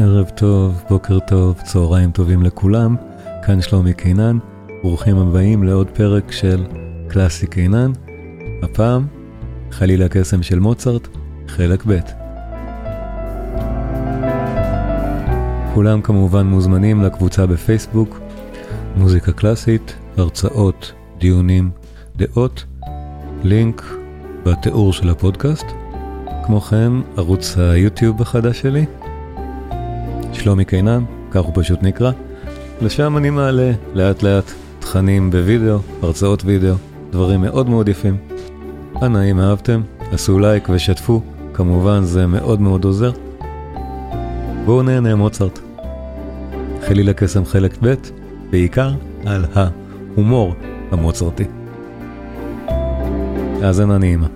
ערב טוב, בוקר טוב, צהריים טובים לכולם, כאן שלומי קינן, ברוכים הבאים לעוד פרק של קלאסי קינן, הפעם חליל הקסם של מוצרט, חלק ב'. כולם כמובן מוזמנים לקבוצה בפייסבוק, מוזיקה קלאסית, הרצאות, דיונים, דעות, לינק בתיאור של הפודקאסט. כמו כן, ערוץ היוטיוב החדש שלי, שלומי קינן, כך הוא פשוט נקרא. לשם אני מעלה לאט לאט תכנים בווידאו, הרצאות וידאו, דברים מאוד מאוד יפים. אנא אם אהבתם, עשו לייק ושתפו, כמובן זה מאוד מאוד עוזר. בואו נהנה מוצרט. חליל הקסם חלק ב', בעיקר על ההומור המוצרטי. האזנה נעימה.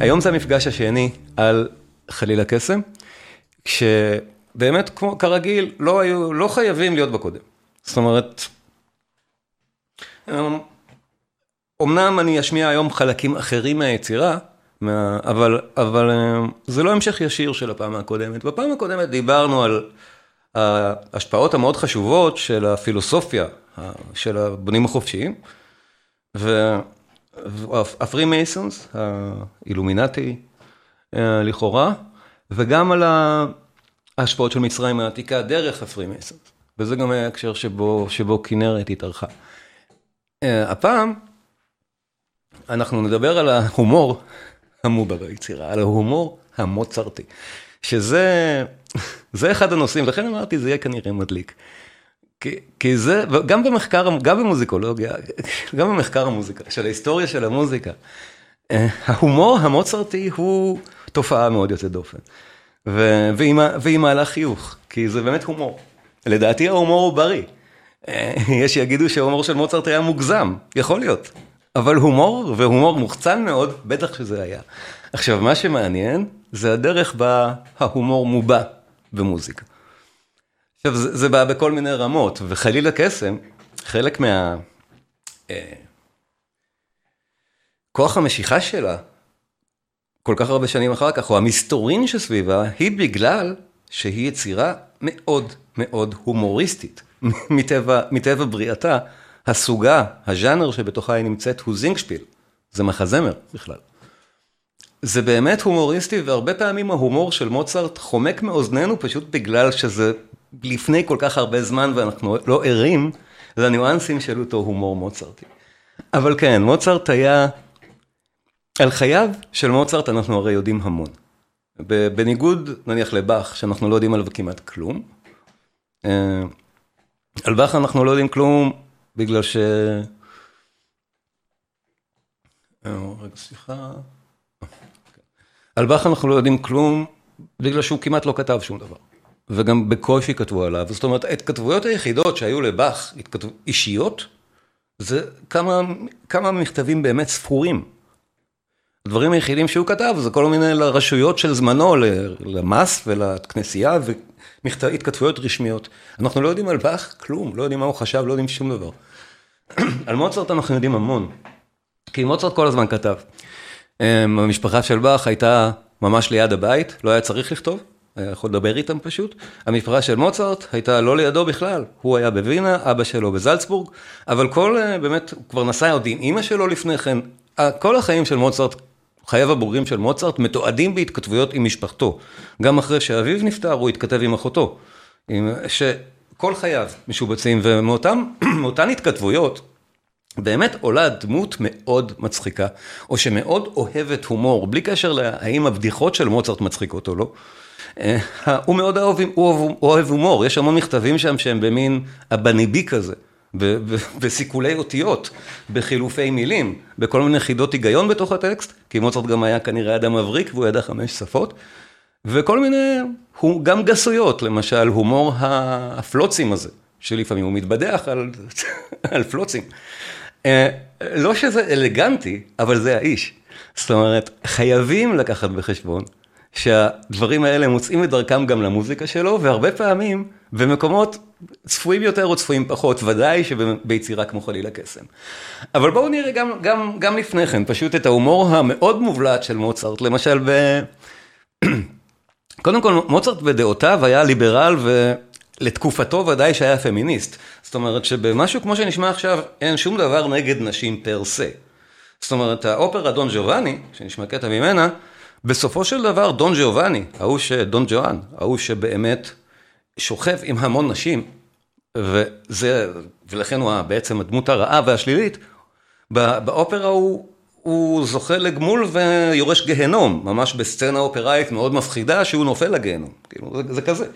היום זה המפגש השני על חליל הקסם, כשבאמת, כמו כרגיל, לא היו, לא חייבים להיות בקודם. זאת אומרת, אמנם אני אשמיע היום חלקים אחרים מהיצירה, מה, אבל, אבל זה לא המשך ישיר של הפעם הקודמת. בפעם הקודמת דיברנו על ההשפעות המאוד חשובות של הפילוסופיה של הבונים החופשיים, והפרי מייסונס, האילומינטי לכאורה, וגם על ההשפעות של מצרים העתיקה דרך הפרי מייסונס, וזה גם היה הקשר שבו, שבו כנרת התארחה. הפעם אנחנו נדבר על ההומור המובה ביצירה, על ההומור המוצרטי, שזה זה אחד הנושאים, לכן אמרתי זה יהיה כנראה מדליק. כי, כי זה, גם במחקר, גם במוזיקולוגיה, גם במחקר המוזיקה, של ההיסטוריה של המוזיקה, ההומור המוצרטי הוא תופעה מאוד יוצאת דופן. והיא מעלה חיוך, כי זה באמת הומור. לדעתי ההומור הוא בריא. יש שיגידו שההומור של מוצרט היה מוגזם, יכול להיות. אבל הומור, והומור מוחצן מאוד, בטח שזה היה. עכשיו, מה שמעניין, זה הדרך בה ההומור מובע במוזיקה. עכשיו, זה, זה בא בכל מיני רמות, וחליל הקסם, חלק מה... אה, כוח המשיכה שלה, כל כך הרבה שנים אחר כך, או המסתורין שסביבה, היא בגלל שהיא יצירה מאוד מאוד הומוריסטית. מטבע, מטבע בריאתה, הסוגה, הז'אנר שבתוכה היא נמצאת הוא זינגשפיל, זה מחזמר בכלל. זה באמת הומוריסטי, והרבה פעמים ההומור של מוצרט חומק מאוזנינו פשוט בגלל שזה לפני כל כך הרבה זמן ואנחנו לא ערים לניואנסים של אותו הומור מוצרטי. אבל כן, מוצרט היה, על חייו של מוצרט אנחנו הרי יודעים המון. בניגוד נניח לבאך, שאנחנו לא יודעים עליו כמעט כלום. אה, על באך אנחנו לא יודעים כלום בגלל ש... אה, רגע, סליחה. על באך אנחנו לא יודעים כלום בגלל שהוא כמעט לא כתב שום דבר. וגם בקושי כתבו עליו, זאת אומרת, ההתכתבויות היחידות שהיו לבאך, אישיות, זה כמה, כמה מכתבים באמת ספורים. הדברים היחידים שהוא כתב זה כל מיני לרשויות של זמנו, למס ולכנסייה והתכתבויות רשמיות. אנחנו לא יודעים על באך כלום, לא יודעים מה הוא חשב, לא יודעים שום דבר. על מוצרט אנחנו יודעים המון, כי מוצרט כל הזמן כתב. המשפחה של באך הייתה ממש ליד הבית, לא היה צריך לכתוב. היה יכול לדבר איתם פשוט. המשפחה של מוצרט הייתה לא לידו בכלל, הוא היה בווינה, אבא שלו בזלצבורג, אבל כל, באמת, הוא כבר נסע עוד עם אימא שלו לפני כן, כל החיים של מוצרט, חייו הבוגרים של מוצרט, מתועדים בהתכתבויות עם משפחתו. גם אחרי שאביו נפטר, הוא התכתב עם אחותו. שכל חייו משובצים, ומאותן התכתבויות, באמת עולה דמות מאוד מצחיקה, או שמאוד אוהבת הומור, בלי קשר להאם הבדיחות של מוצרט מצחיקות או לא. אה, הוא מאוד אוהב, הוא אוהב הומור, יש המון מכתבים שם שהם במין הבניבי כזה, בסיכולי אותיות, בחילופי מילים, בכל מיני חידות היגיון בתוך הטקסט, כי מוצרט גם היה כנראה אדם מבריק והוא ידע חמש שפות, וכל מיני, גם גסויות, למשל הומור הפלוצים הזה, שלפעמים הוא מתבדח על, על פלוצים. אה, לא שזה אלגנטי, אבל זה האיש. זאת אומרת, חייבים לקחת בחשבון שהדברים האלה מוצאים את דרכם גם למוזיקה שלו, והרבה פעמים במקומות צפויים יותר או צפויים פחות, ודאי שביצירה כמו חליל הקסם. אבל בואו נראה גם, גם, גם לפני כן, פשוט את ההומור המאוד מובלט של מוצרט, למשל ב... קודם כל, מוצרט בדעותיו היה ליברל ולתקופתו ודאי שהיה פמיניסט. זאת אומרת שבמשהו כמו שנשמע עכשיו, אין שום דבר נגד נשים פר סה. זאת אומרת, האופרה דון ג'ובאני, שנשמע קטע ממנה, בסופו של דבר דון ג'ובאני, ההוא ש... דון ג'ואן, ההוא שבאמת שוכב עם המון נשים, וזה, ולכן הוא בעצם הדמות הרעה והשלילית, באופרה הוא, הוא זוכה לגמול ויורש גהנום, ממש בסצנה אופראית מאוד מפחידה שהוא נופל לגיהנום, כאילו זה, זה כזה.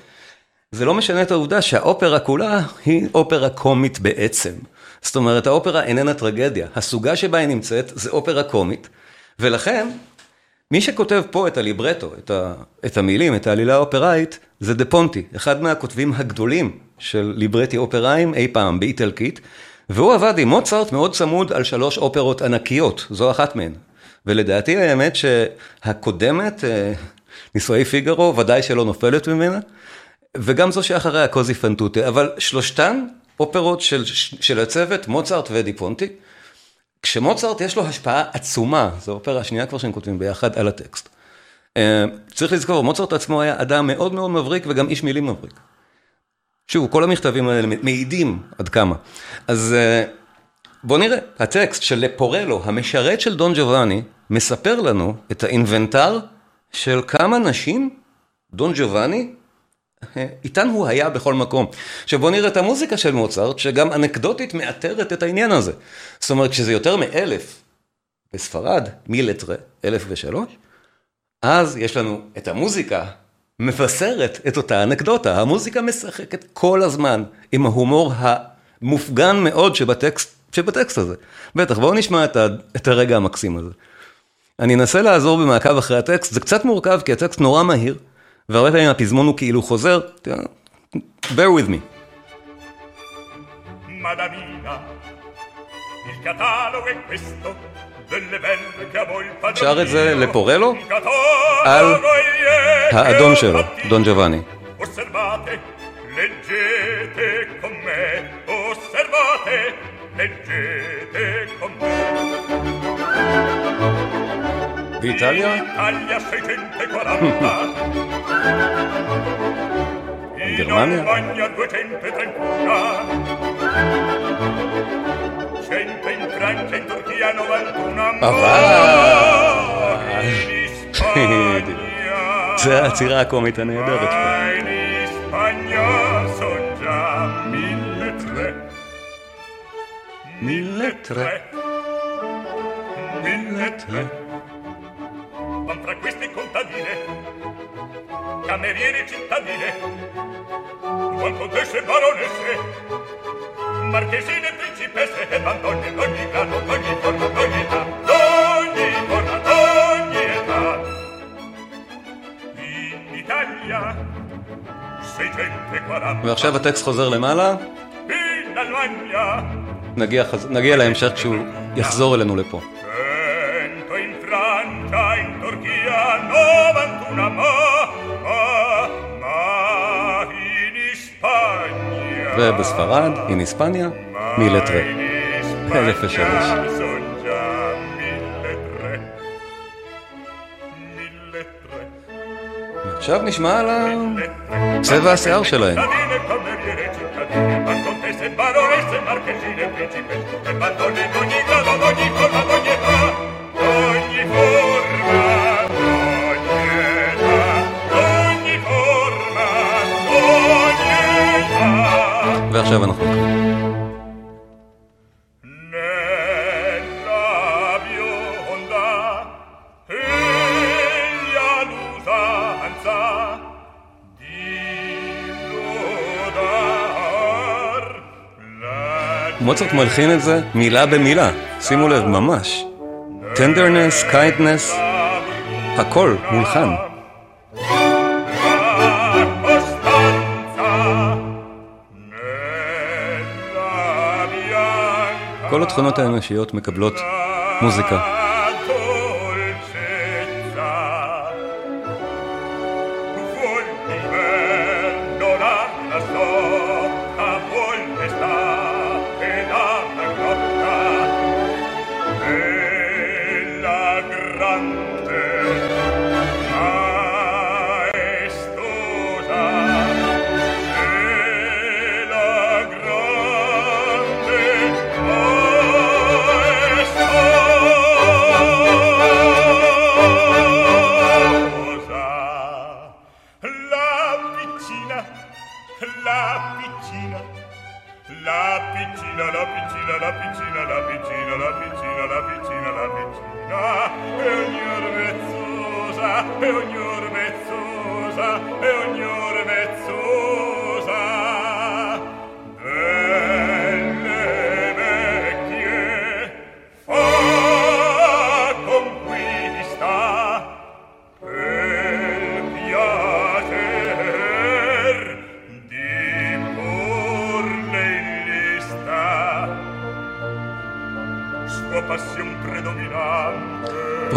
זה לא משנה את העובדה שהאופרה כולה היא אופרה קומית בעצם. זאת אומרת, האופרה איננה טרגדיה, הסוגה שבה היא נמצאת זה אופרה קומית, ולכן מי שכותב פה את הליברטו, את, ה, את המילים, את העלילה האופראית, זה דה פונטי, אחד מהכותבים הגדולים של ליברטי אופראיים אי פעם באיטלקית, והוא עבד עם מוצרט מאוד צמוד על שלוש אופרות ענקיות, זו אחת מהן. ולדעתי האמת שהקודמת, אה, נישואי פיגארו, ודאי שלא נופלת ממנה, וגם זו שאחריה קוזי פנטוטה, אבל שלושתן אופרות של, של הצוות, מוצרט ודי פונטי. כשמוצרט יש לו השפעה עצומה, זו אופרה השנייה כבר שהם כותבים ביחד על הטקסט. אה, צריך לזכור, מוצרט עצמו היה אדם מאוד מאוד מבריק וגם איש מילים מבריק. שוב, כל המכתבים האלה מעידים עד כמה. אז אה, בואו נראה, הטקסט של לפורלו, המשרת של דון ג'ובאני, מספר לנו את האינבנטר של כמה נשים דון ג'ובאני איתן הוא היה בכל מקום. עכשיו בוא נראה את המוזיקה של מוצרט, שגם אנקדוטית מאתרת את העניין הזה. זאת אומרת, כשזה יותר מאלף בספרד, מילטרה, אלף ושלוש, אז יש לנו את המוזיקה מבשרת את אותה אנקדוטה. המוזיקה משחקת כל הזמן עם ההומור המופגן מאוד שבטקסט, שבטקסט הזה. בטח, בואו נשמע את, ה, את הרגע המקסים הזה. אני אנסה לעזור במעקב אחרי הטקסט, זה קצת מורכב כי הטקסט נורא מהיר. והרבה פעמים הפזמון הוא כאילו חוזר, bear with me. שר את זה לפורלו על האדון שלו, דון ג'ובאני. leggete con me, osservate, leggete con me. Italia? Italia 640. In Germania? Germania 231. 100 in Francia, in Turchia 91. Ah, va! In Spagna. זה העצירה הקומית הנהדרת פה. in con tra questi contadine, cameriere cittadine, buon contesse e baronesse, marchesine e principesse e bandonne d'ogni grado, d'ogni forma, d'ogni età, d'ogni forma, d'ogni età. In Italia, 640. ועכשיו הטקסט חוזר למעלה. נגיע, נגיע להמשך כשהוא יחזור אלינו לפה. ובספרד, in Hispania, מילטרה. אלף ושלוש. עכשיו נשמע על צבע השיער שלהם. מוצרט מלחין את זה מילה במילה, שימו לב, ממש. טנדרנס, קייטנס, הכל מולחן. כל התכונות האנושיות מקבלות מוזיקה.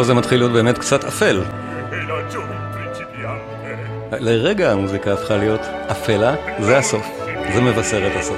זה מתחיל להיות באמת קצת אפל. לרגע המוזיקה הפכה להיות אפלה, זה הסוף, זה מבשר את הסוף.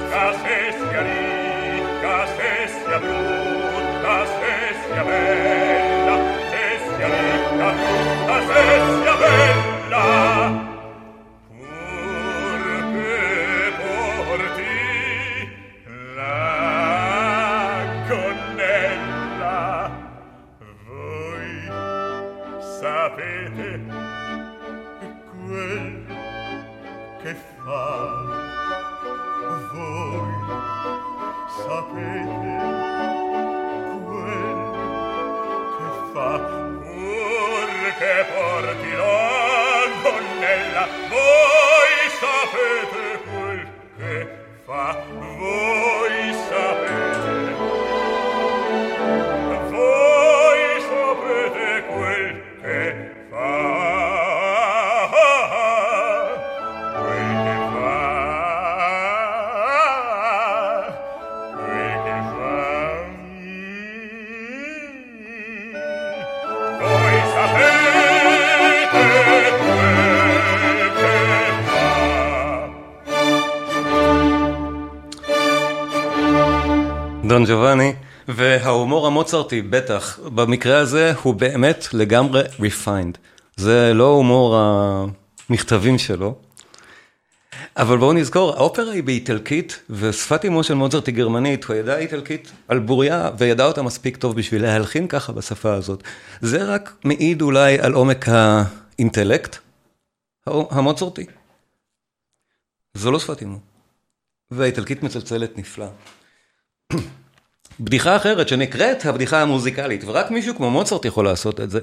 דון ג'ובאני, וההומור המוצרטי, בטח, במקרה הזה הוא באמת לגמרי refined. זה לא הומור המכתבים שלו. אבל בואו נזכור, האופרה היא באיטלקית, ושפת אמו של מוצרט היא גרמנית, הוא ידע איטלקית על בוריה, וידע אותה מספיק טוב בשביל להלחין ככה בשפה הזאת. זה רק מעיד אולי על עומק האינטלקט המוצרטי. זו לא שפת אמו. והאיטלקית מצלצלת נפלא. בדיחה אחרת שנקראת הבדיחה המוזיקלית, ורק מישהו כמו מוצרט יכול לעשות את זה.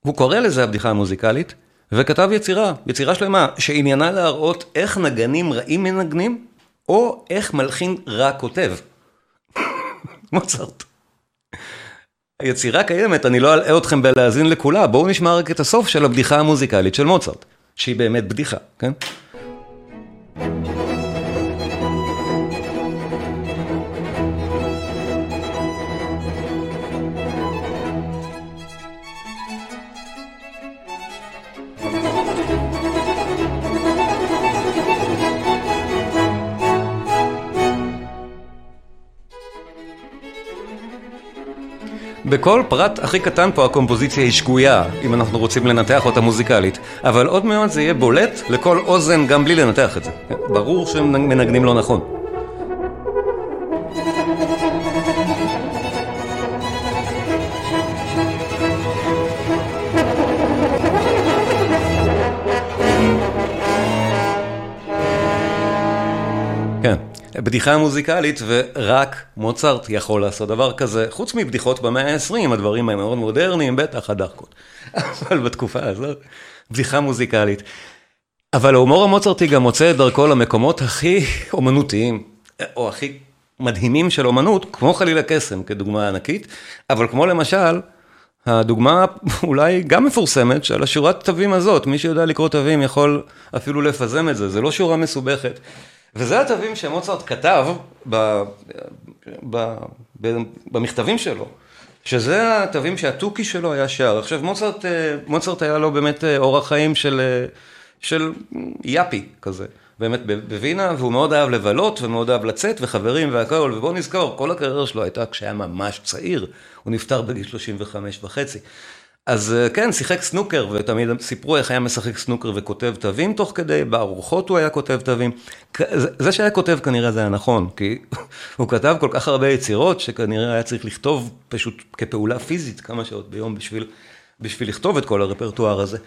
הוא קורא לזה הבדיחה המוזיקלית, וכתב יצירה, יצירה שלמה, שעניינה להראות איך נגנים רעים מנגנים, או איך מלחין רע כותב. מוצרט. היצירה קיימת, אני לא אלאה אתכם בלהאזין לכולה, בואו נשמע רק את הסוף של הבדיחה המוזיקלית של מוצרט, שהיא באמת בדיחה, כן? בכל פרט הכי קטן פה הקומפוזיציה היא שגויה, אם אנחנו רוצים לנתח אותה מוזיקלית. אבל עוד מעט זה יהיה בולט לכל אוזן גם בלי לנתח את זה. ברור שהם מנגנים לא נכון. בדיחה מוזיקלית, ורק מוצרט יכול לעשות דבר כזה, חוץ מבדיחות במאה ה-20, הדברים הם מאוד מודרניים, בטח הדחקות. אבל בתקופה הזאת, בדיחה מוזיקלית. אבל ההומור המוצרטי גם מוצא את דרכו למקומות הכי אומנותיים, או הכי מדהימים של אומנות, כמו חלילה קסם, כדוגמה ענקית, אבל כמו למשל, הדוגמה אולי גם מפורסמת של השורת תווים הזאת, מי שיודע לקרוא תווים יכול אפילו לפזם את זה, זה לא שורה מסובכת. וזה התווים שמוצרט כתב ב, ב, ב, במכתבים שלו, שזה התווים שהתוכי שלו היה שר. עכשיו מוצרט, מוצרט היה לו באמת אורח חיים של, של יאפי כזה. באמת בווינה, והוא מאוד אהב לבלות ומאוד אהב לצאת וחברים והכל, ובואו נזכור, כל הקריירה שלו הייתה כשהיה ממש צעיר, הוא נפטר בגיל 35 וחצי. אז אה, כן, שיחק סנוקר, ותמיד סיפרו איך היה משחק סנוקר וכותב תווים תוך כדי, בארוחות הוא היה כותב תווים. זה שהיה כותב כנראה זה היה נכון, כי הוא כתב כל כך הרבה יצירות, שכנראה היה צריך לכתוב פשוט כפעולה פיזית כמה שעות ביום בשביל, בשביל לכתוב את כל הרפרטואר הזה.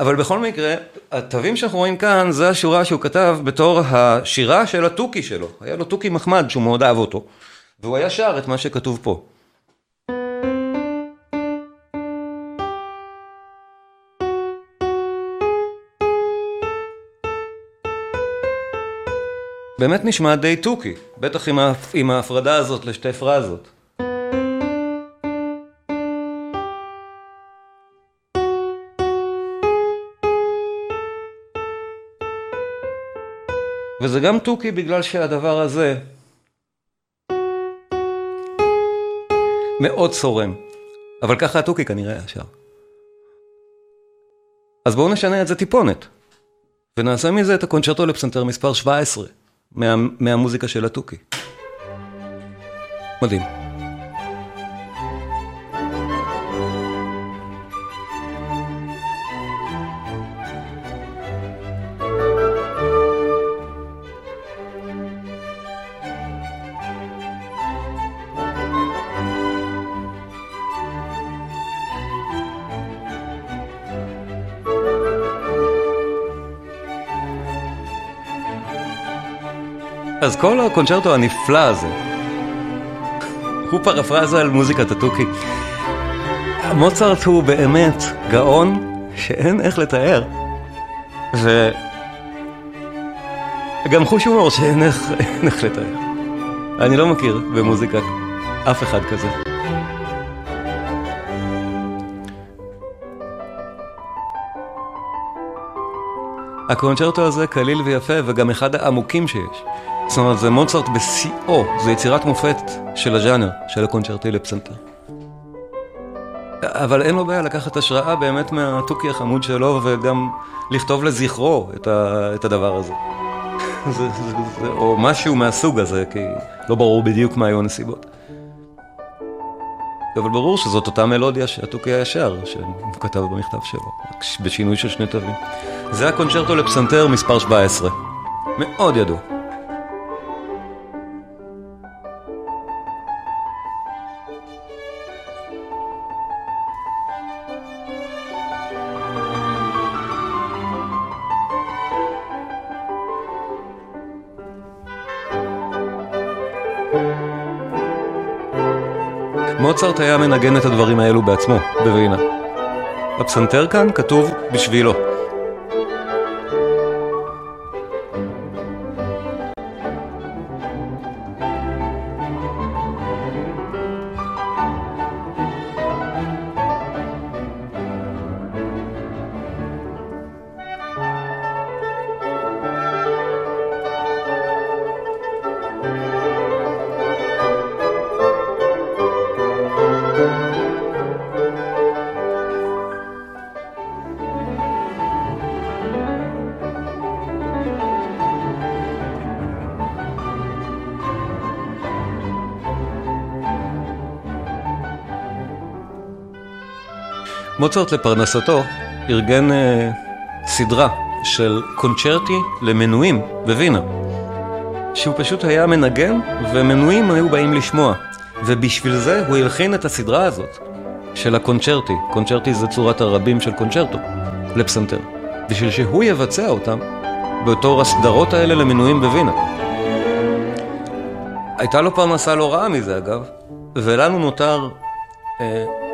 אבל בכל מקרה, התווים שאנחנו רואים כאן, זה השורה שהוא כתב בתור השירה של התוכי שלו. היה לו תוכי מחמד שהוא מאוד אהב אותו, והוא היה שר את מה שכתוב פה. באמת נשמע די תוכי, בטח עם ההפרדה הזאת לשתי פרזות. וזה גם תוכי בגלל שהדבר הזה מאוד צורם, אבל ככה התוכי כנראה היה שר. אז בואו נשנה את זה טיפונת, ונעשה מזה את הקונצ'רטו לפסנתר מספר 17, מה, מהמוזיקה של התוכי. מדהים. אז כל הקונצ'רטו הנפלא הזה, הוא פרפרזה על מוזיקת התוכי. מוצרט הוא באמת גאון שאין איך לתאר. וגם חוש הומור שאין איך, איך לתאר. אני לא מכיר במוזיקה אף אחד כזה. הקונצ'רטו הזה קליל ויפה וגם אחד העמוקים שיש. זאת אומרת, זה מוצרט בשיאו, זה יצירת מופת של הז'אנר, של הקונצ'רטי לפסנתר. אבל אין לו בעיה לקחת השראה באמת מהתוכי החמוד שלו וגם לכתוב לזכרו את, ה, את הדבר הזה. זה, זה, זה, או משהו מהסוג הזה, כי לא ברור בדיוק מה היו הנסיבות. אבל ברור שזאת אותה מלודיה שהתוכי הישר, שהוא כתב במכתב שלו, בשינוי של שני תווים. זה הקונצ'רטו לפסנתר מספר 17. מאוד ידוע. היה מנגן את הדברים האלו בעצמו, בווינה. הפסנתר כאן כתוב בשבילו. מוצרט לפרנסתו ארגן אה, סדרה של קונצ'רטי למנויים בווינה. שהוא פשוט היה מנגן ומנויים היו באים לשמוע. ובשביל זה הוא הלחין את הסדרה הזאת של הקונצ'רטי. קונצ'רטי זה צורת הרבים של קונצ'רטו לפסנתר. בשביל שהוא יבצע אותם בתור הסדרות האלה למנויים בווינה. הייתה לו פרנסה לא רעה מזה אגב, ולנו נותר אה,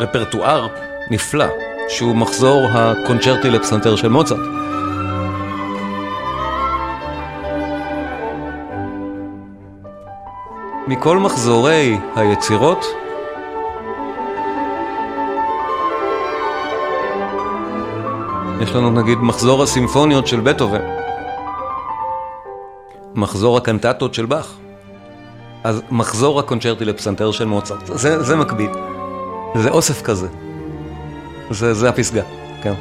רפרטואר נפלא, שהוא מחזור הקונצ'רטי לפסנתר של מוצרט. מכל מחזורי היצירות יש לנו נגיד מחזור הסימפוניות של בטהובן, מחזור הקנטטות של באך, אז מחזור הקונצ'רטי לפסנתר של מוצרט, זה, זה מקביל. זה אוסף כזה. זה, זה הפסגה, כן.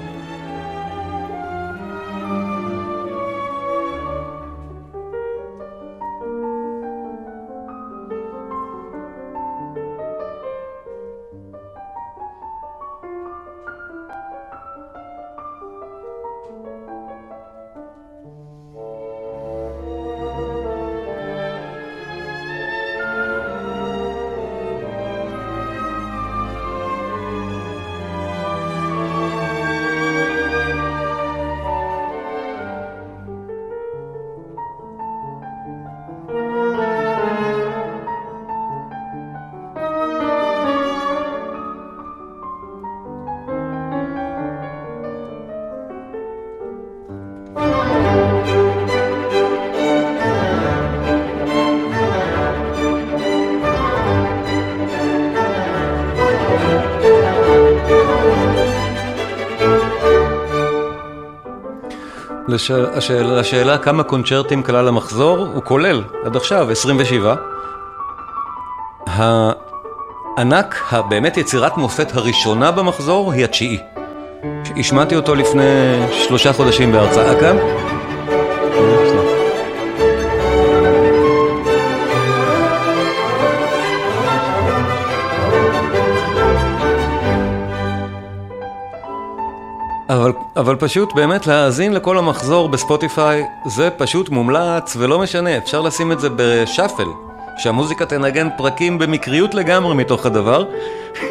לשאלה כמה קונצ'רטים כלל המחזור, הוא כולל עד עכשיו 27. הענק, הבאמת יצירת מופת הראשונה במחזור היא התשיעי. השמעתי אותו לפני שלושה חודשים בהרצאה כאן. אבל, פשוט באמת להאזין לכל המחזור בספוטיפיי זה פשוט מומלץ ולא משנה, אפשר לשים את זה בשאפל, שהמוזיקה תנגן פרקים במקריות לגמרי מתוך הדבר,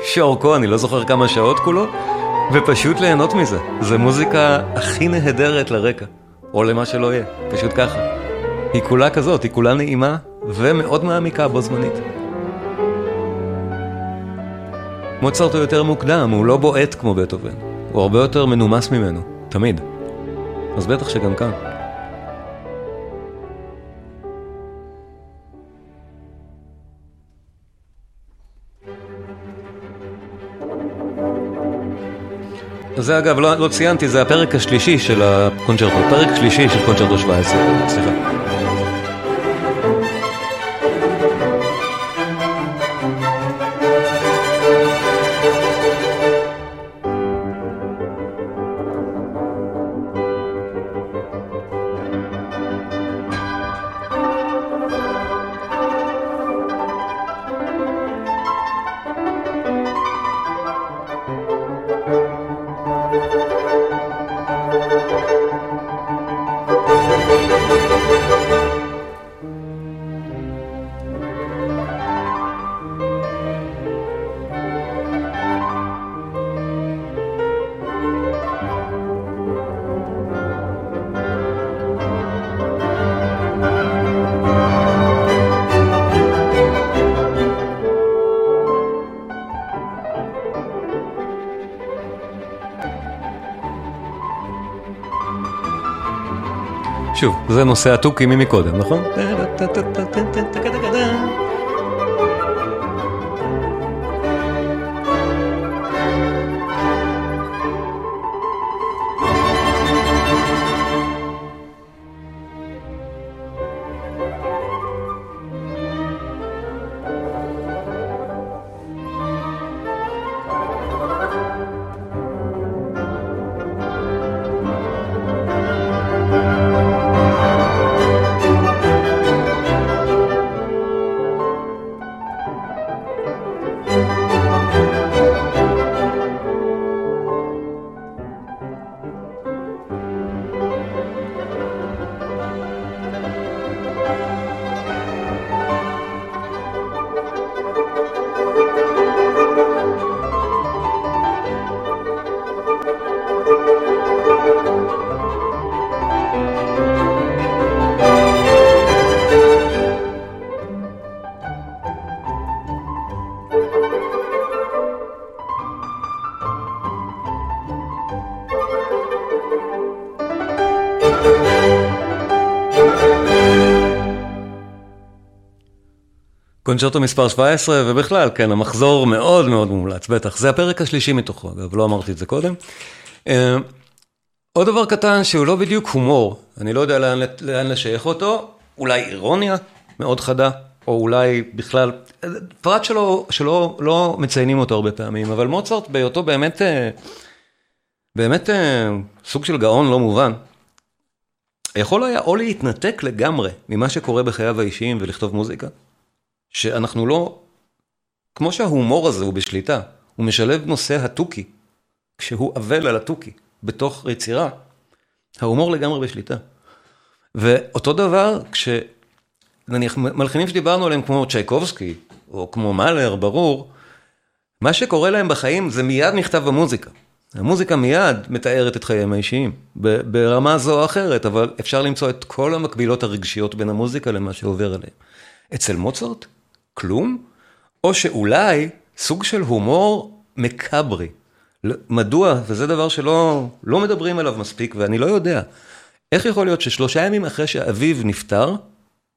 שאורכו אני לא זוכר כמה שעות כולו, ופשוט ליהנות מזה. זה מוזיקה הכי נהדרת לרקע, או למה שלא יהיה, פשוט ככה. היא כולה כזאת, היא כולה נעימה ומאוד מעמיקה בו זמנית. מוצרט הוא יותר מוקדם, הוא לא בועט כמו בטהובן. הוא הרבה יותר מנומס ממנו, תמיד. אז בטח שגם כאן. זה אגב, לא, לא ציינתי, זה הפרק השלישי של הקונצ'רטו, פרק שלישי של קונצ'רטו 17, סליחה. שוב, זה נושא התוכים ממקודם, נכון? קונצ'רטו מספר 17, ובכלל, כן, המחזור מאוד מאוד מומלץ, בטח. זה הפרק השלישי מתוכו, אגב, לא אמרתי את זה קודם. אה, עוד דבר קטן שהוא לא בדיוק הומור, אני לא יודע לאן, לאן לשייך אותו, אולי אירוניה מאוד חדה, או אולי בכלל, פרט שלא, שלא לא מציינים אותו הרבה פעמים, אבל מוצרט בהיותו באמת, אה, באמת אה, סוג של גאון לא מובן, יכול היה או להתנתק לגמרי ממה שקורה בחייו האישיים ולכתוב מוזיקה, שאנחנו לא, כמו שההומור הזה הוא בשליטה, הוא משלב נושא התוכי, כשהוא אבל על התוכי, בתוך יצירה, ההומור לגמרי בשליטה. ואותו דבר, כש... נניח מלחינים שדיברנו עליהם כמו צ'ייקובסקי, או כמו מאלר, ברור, מה שקורה להם בחיים זה מיד נכתב במוזיקה. המוזיקה מיד מתארת את חייהם האישיים, ברמה זו או אחרת, אבל אפשר למצוא את כל המקבילות הרגשיות בין המוזיקה למה שעובר עליהם. אצל מוצרט, כלום, או שאולי סוג של הומור מקברי. מדוע, וזה דבר שלא לא מדברים עליו מספיק, ואני לא יודע, איך יכול להיות ששלושה ימים אחרי שאביו נפטר,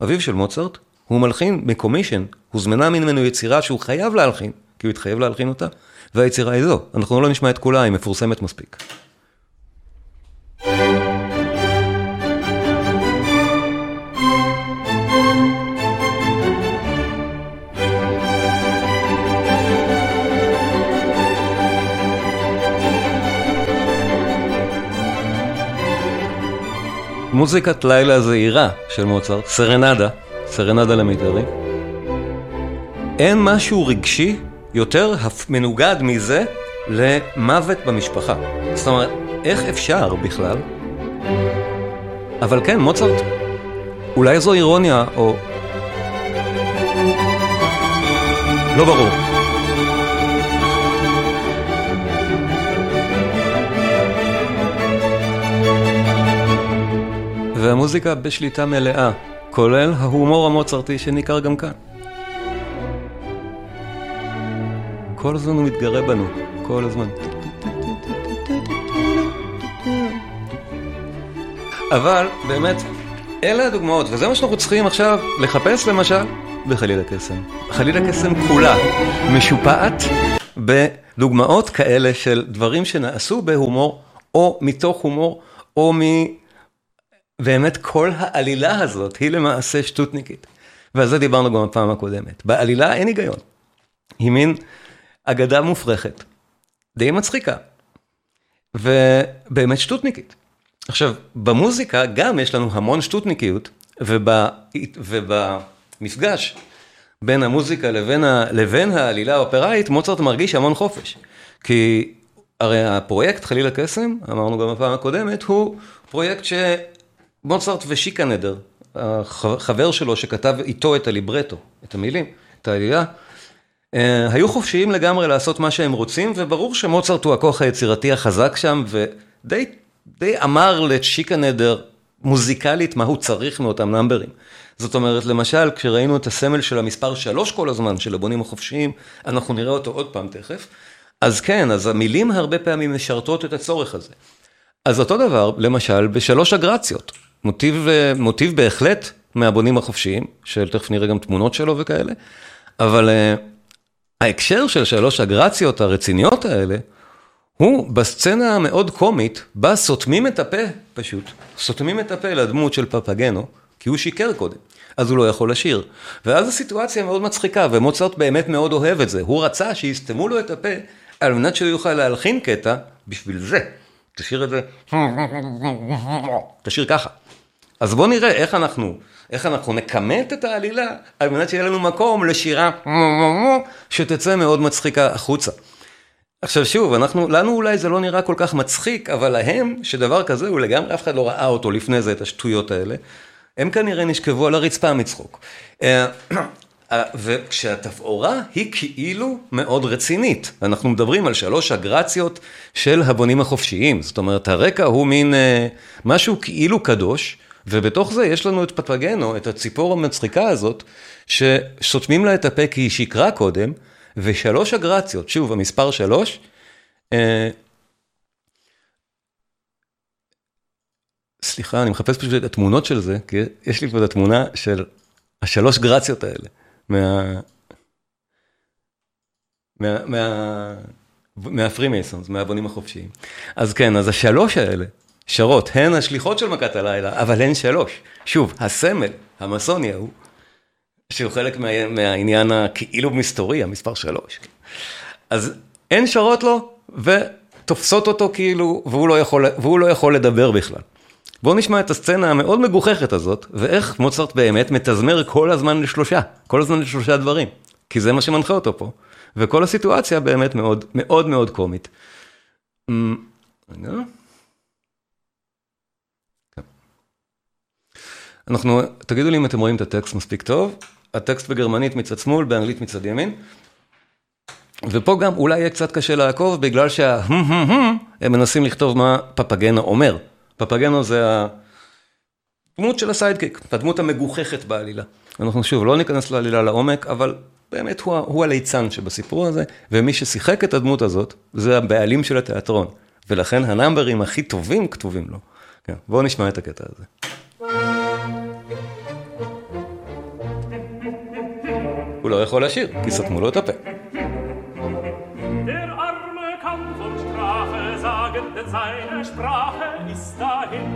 אביו של מוצרט, הוא מלחין מקומישן, הוזמנה ממנו יצירה שהוא חייב להלחין, כי הוא התחייב להלחין אותה, והיצירה היא זו, אנחנו לא נשמע את כולה, היא מפורסמת מספיק. thank you מוזיקת לילה זעירה של מוצרט, סרנדה, סרנדה למיתרים. אין משהו רגשי יותר מנוגד מזה למוות במשפחה. זאת אומרת, איך אפשר בכלל? אבל כן, מוצרט, אולי זו אירוניה, או... לא ברור. והמוזיקה בשליטה מלאה, כולל ההומור המוצרטי שניכר גם כאן. כל הזמן הוא מתגרה בנו, כל הזמן. אבל באמת, אלה הדוגמאות, וזה מה שאנחנו צריכים עכשיו לחפש למשל בחליל הקסם. חליל הקסם כולה משופעת בדוגמאות כאלה של דברים שנעשו בהומור, או מתוך הומור, או. באמת כל העלילה הזאת היא למעשה שטותניקית. ועל זה דיברנו גם בפעם הקודמת. בעלילה אין היגיון. היא מין אגדה מופרכת, די מצחיקה, ובאמת שטותניקית. עכשיו, במוזיקה גם יש לנו המון שטותניקיות, וב, ובמפגש בין המוזיקה לבין, ה, לבין העלילה האופראית, מוצרט מרגיש המון חופש. כי הרי הפרויקט חליל הקסם, אמרנו גם בפעם הקודמת, הוא פרויקט שמוצרט ושיקנדר, החבר שלו שכתב איתו את הליברטו, את המילים, את העלילה, אה, היו חופשיים לגמרי לעשות מה שהם רוצים, וברור שמוצרט הוא הכוח היצירתי החזק שם, ודי די אמר לצ'יקנדר מוזיקלית מה הוא צריך מאותם נאמברים. זאת אומרת, למשל, כשראינו את הסמל של המספר 3 כל הזמן, של הבונים החופשיים, אנחנו נראה אותו עוד פעם תכף. אז כן, אז המילים הרבה פעמים משרתות את הצורך הזה. אז אותו דבר, למשל, בשלוש אגרציות. מוטיב, מוטיב בהחלט מהבונים החופשיים, שתכף נראה גם תמונות שלו וכאלה, אבל uh, ההקשר של שלוש אגרציות הרציניות האלה, הוא בסצנה המאוד קומית, בה סותמים את הפה, פשוט, סותמים את הפה לדמות של פפגנו, כי הוא שיקר קודם, אז הוא לא יכול לשיר. ואז הסיטואציה מאוד מצחיקה, ומוצרט באמת מאוד אוהב את זה. הוא רצה שיסתמו לו את הפה, על מנת שהוא יוכל להלחין קטע בשביל זה. תשאיר את זה, תשאיר ככה. אז בואו נראה איך אנחנו, איך אנחנו נכמת את העלילה, על מנת שיהיה לנו מקום לשירה שתצא מאוד מצחיקה החוצה. עכשיו שוב, אנחנו, לנו אולי זה לא נראה כל כך מצחיק, אבל להם, שדבר כזה, הוא לגמרי, אף אחד לא ראה אותו לפני זה, את השטויות האלה, הם כנראה נשכבו על הרצפה מצחוק. אה, אה, וכשהתפאורה היא כאילו מאוד רצינית. אנחנו מדברים על שלוש אגרציות של הבונים החופשיים. זאת אומרת, הרקע הוא מין אה, משהו כאילו קדוש, ובתוך זה יש לנו את פפגנו, את הציפור המצחיקה הזאת, שסותמים לה את הפה כי היא שקרה קודם, ושלוש אגרציות, שוב, המספר שלוש, אה, סליחה, אני מחפש פשוט את התמונות של זה, כי יש לי פה את התמונה של השלוש גרציות האלה. מה... מה... מהפרימייסונס, מהבונים החופשיים. אז כן, אז השלוש האלה שרות, הן השליחות של מכת הלילה, אבל הן שלוש. שוב, הסמל, המסוני ההוא, שהוא חלק מה, מהעניין הכאילו מסתורי, המספר שלוש. אז הן שרות לו ותופסות אותו כאילו, והוא לא יכול, והוא לא יכול לדבר בכלל. בואו נשמע את הסצנה המאוד מגוחכת הזאת, ואיך מוצרט באמת מתזמר כל הזמן לשלושה, כל הזמן לשלושה דברים, כי זה מה שמנחה אותו פה. וכל הסיטואציה באמת מאוד מאוד מאוד קומית. אמ, רגע. אנחנו, תגידו לי אם אתם רואים את הטקסט מספיק טוב, הטקסט בגרמנית מצד שמאל, באנגלית מצד ימין. ופה גם אולי יהיה קצת קשה לעקוב, בגלל שה... הם מנסים לכתוב מה פפגנו אומר. פפגנו זה הדמות של ה sidekick, הדמות המגוחכת בעלילה. אנחנו שוב, לא ניכנס לעלילה לעומק, אבל באמת הוא, הוא הליצן שבסיפור הזה, ומי ששיחק את הדמות הזאת, זה הבעלים של התיאטרון. ולכן הנאמברים הכי טובים כתובים לו. כן, בואו נשמע את הקטע הזה. הוא לא יכול לשיר, כי סתמו לו את הפה. seine Sprache ist dahin.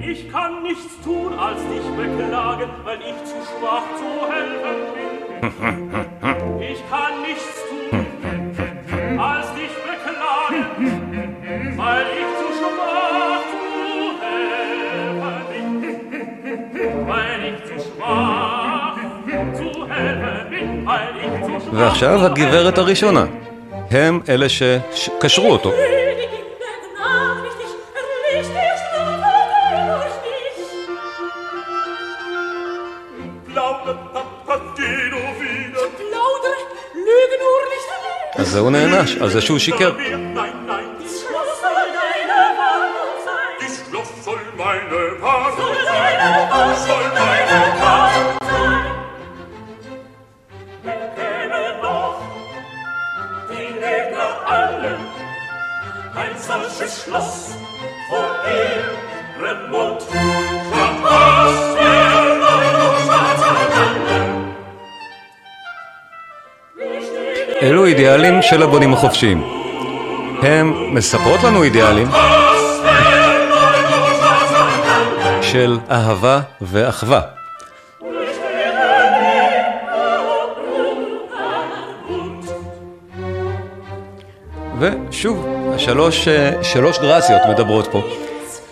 Ich kann nichts tun, als dich beklagen, weil ich zu schwach zu helfen bin. Ich kann nichts tun, als dich beklagen, ועכשיו הגברת הראשונה. הם אלה שקשרו אותו. אז זהו נענש, על זה שהוא שיקר. של הבונים החופשיים. הם מספרות לנו אידיאלים של אהבה ואחווה. ושוב, השלוש שלוש גרסיות מדברות פה.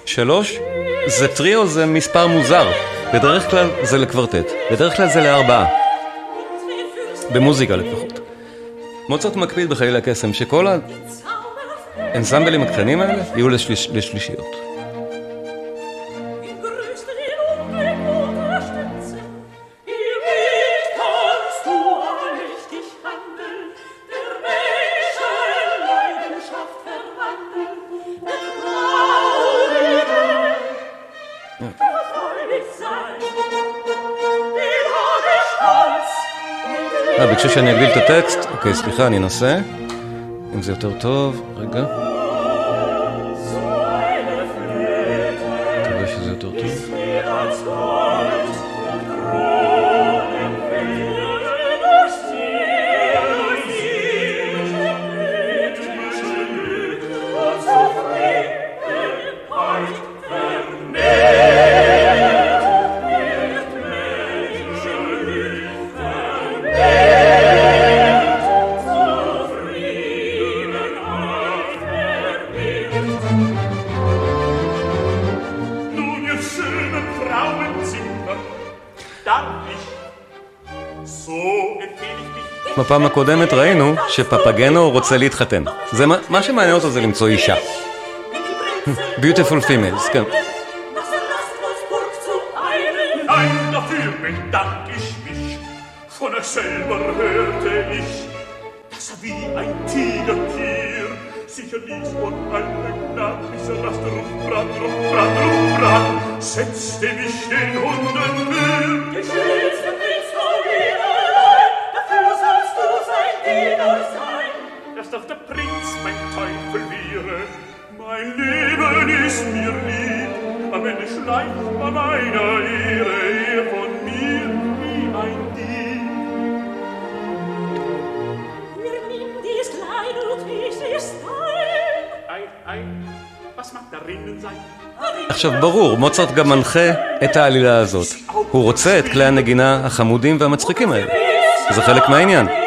שלוש זה טריו, זה מספר מוזר. בדרך כלל זה לקוורטט, בדרך כלל זה לארבעה. במוזיקה לפחות. מוצרט מקפיד בחליל הקסם שכל האנסמבלים הקטנים האלה יהיו לשליש, לשלישיות. ביקשו שאני אגדיל את הטקסט, אוקיי, סליחה, אני אנסה. אם זה יותר טוב, רגע. בפעם הקודמת ראינו שפפגנו רוצה להתחתן. זה מה, מה שמעניין אותו זה למצוא אישה. Beautiful females, כן. עכשיו ברור, מוצרט גם מנחה את העלילה הזאת. הוא רוצה את כלי הנגינה החמודים והמצחיקים האלה. זה חלק מהעניין.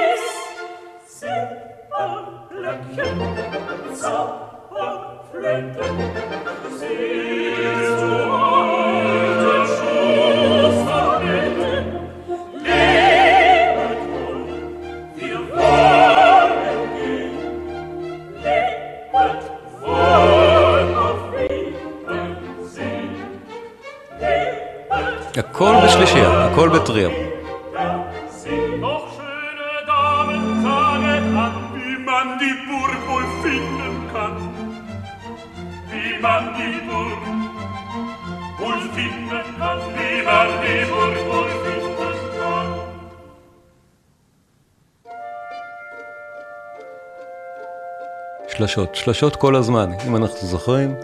שלשות, שלשות כל הזמן, אם אנחנו זוכרים,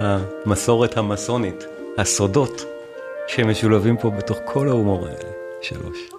המסורת המסונית, הסודות שמשולבים פה בתוך כל ההומור האלה. שלוש.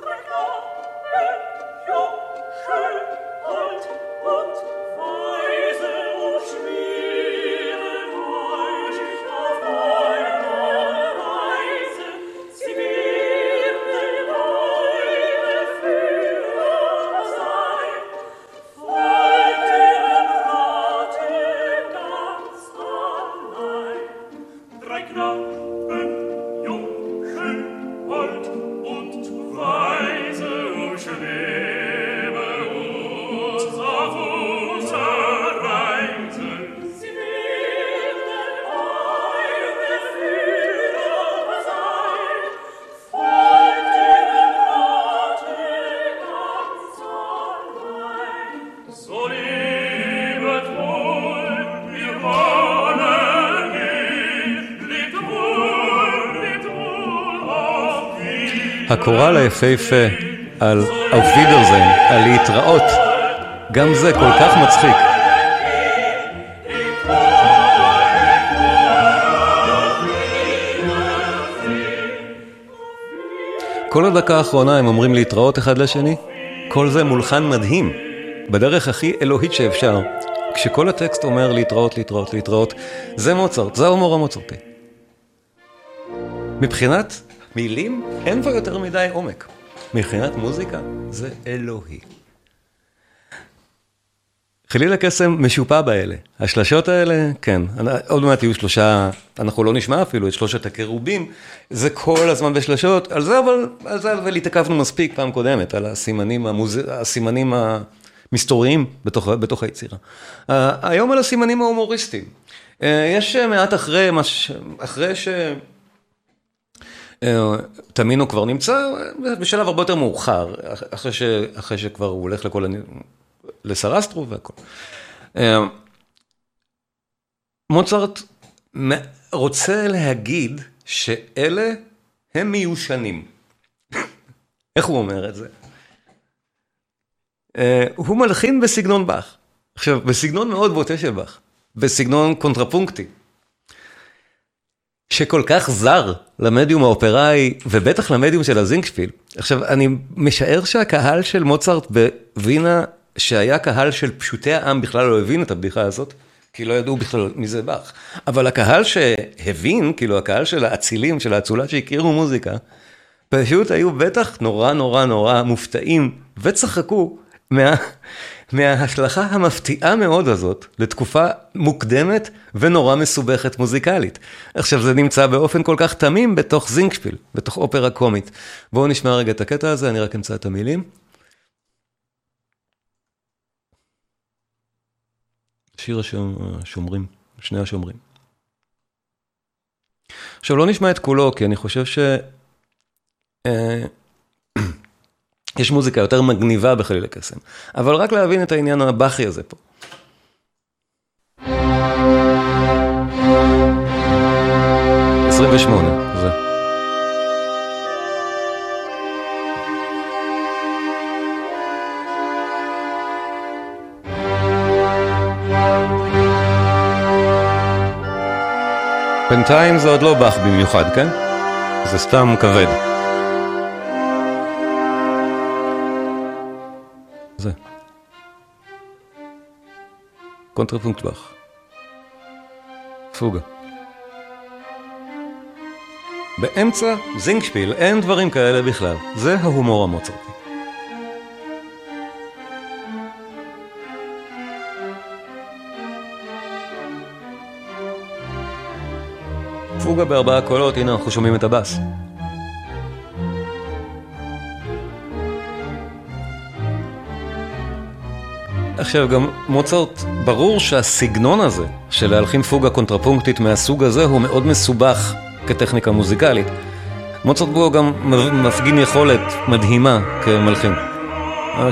הקורל היפהפה על אופידרזיין, על להתראות, גם זה כל כך מצחיק. כל הדקה האחרונה הם אומרים להתראות אחד לשני, כל זה מולחן מדהים, בדרך הכי אלוהית שאפשר, כשכל הטקסט אומר להתראות, להתראות, להתראות, זה מוצרט, זה ההומור המוצרטי. מבחינת מילים, אין פה יותר מדי עומק. מבחינת מוזיקה, זה אלוהי. חליל הקסם משופע באלה. השלשות האלה, כן, עוד מעט יהיו שלושה, אנחנו לא נשמע אפילו את שלושת הקירובים, זה כל הזמן בשלשות, על זה אבל, על זה אבל התעכבנו מספיק פעם קודמת, על הסימנים, המוז... הסימנים המסתוריים בתוך, בתוך היצירה. היום על הסימנים ההומוריסטיים. אה, יש מעט אחרי, אחרי ש... אה, תמינו כבר נמצא בשלב הרבה יותר מאוחר, אחרי, ש, אחרי שכבר הוא הולך לכל, לסרסטרו והכל. אה, מוצרט רוצה להגיד שאלה הם מיושנים. איך הוא אומר את זה? אה, הוא מלחין בסגנון באך. עכשיו, בסגנון מאוד בוטה של באך, בסגנון קונטרפונקטי. שכל כך זר למדיום האופראי, ובטח למדיום של הזינקשפיל. עכשיו, אני משער שהקהל של מוצרט בווינה, שהיה קהל של פשוטי העם, בכלל לא הבין את הבדיחה הזאת, כי לא ידעו בכלל מי זה באך. אבל הקהל שהבין, כאילו הקהל של האצילים, של האצולה שהכירו מוזיקה, פשוט היו בטח נורא נורא נורא מופתעים, וצחקו מה... מההשלכה המפתיעה מאוד הזאת לתקופה מוקדמת ונורא מסובכת מוזיקלית. עכשיו זה נמצא באופן כל כך תמים בתוך זינקשפיל, בתוך אופרה קומית. בואו נשמע רגע את הקטע הזה, אני רק אמצא את המילים. שיר השומרים, שני השומרים. עכשיו לא נשמע את כולו, כי אני חושב ש... אה, יש מוזיקה יותר מגניבה בחליל הקסם, אבל רק להבין את העניין הבכי הזה פה. בינתיים זה עוד לא באך במיוחד, כן? זה סתם כבד. קונטרפונקט פוגה. באמצע זינגשפיל אין דברים כאלה בכלל, זה ההומור המוצרטי. פוגה בארבעה קולות, הנה אנחנו שומעים את הבאס. עכשיו גם מוצרט, ברור שהסגנון הזה של להלחין פוגה קונטרפונקטית מהסוג הזה הוא מאוד מסובך כטכניקה מוזיקלית. מוצרט בו גם מפגין יכולת מדהימה כמלחין.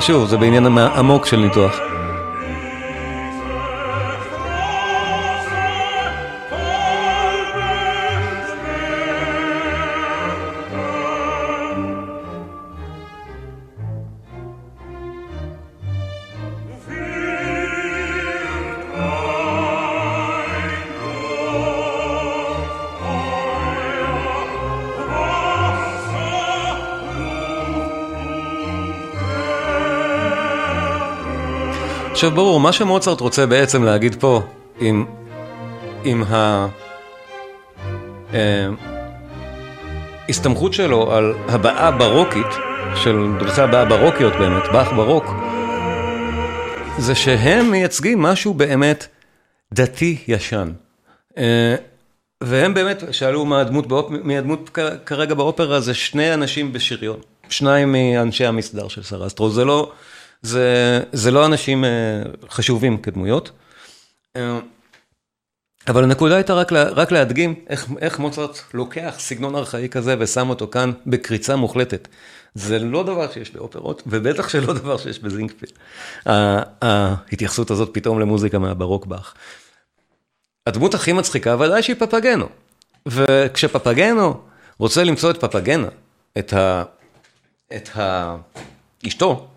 שוב, זה בעניין עמוק של ניתוח. עכשיו ברור, מה שמוצרט רוצה בעצם להגיד פה, עם, עם ההסתמכות אה, שלו על הבעה ברוקית, של דרכי הבעה ברוקיות באמת, באך ברוק, זה שהם מייצגים משהו באמת דתי ישן. אה, והם באמת, שאלו מה הדמות, באופ... מי הדמות כרגע באופרה, זה שני אנשים בשריון. שניים מאנשי המסדר של סרסטרו, זה לא... זה, זה לא אנשים אה, חשובים כדמויות. אה, אבל הנקודה הייתה רק, לה, רק להדגים איך, איך מוצרט לוקח סגנון ארכאי כזה ושם אותו כאן בקריצה מוחלטת. זה לא דבר שיש באופרות, ובטח שלא דבר שיש בזינקפיל. ההתייחסות הזאת פתאום למוזיקה מהברוק באך. הדמות הכי מצחיקה ודאי שהיא פפגנו. וכשפפגנו רוצה למצוא את פפגנה, את את אשתו,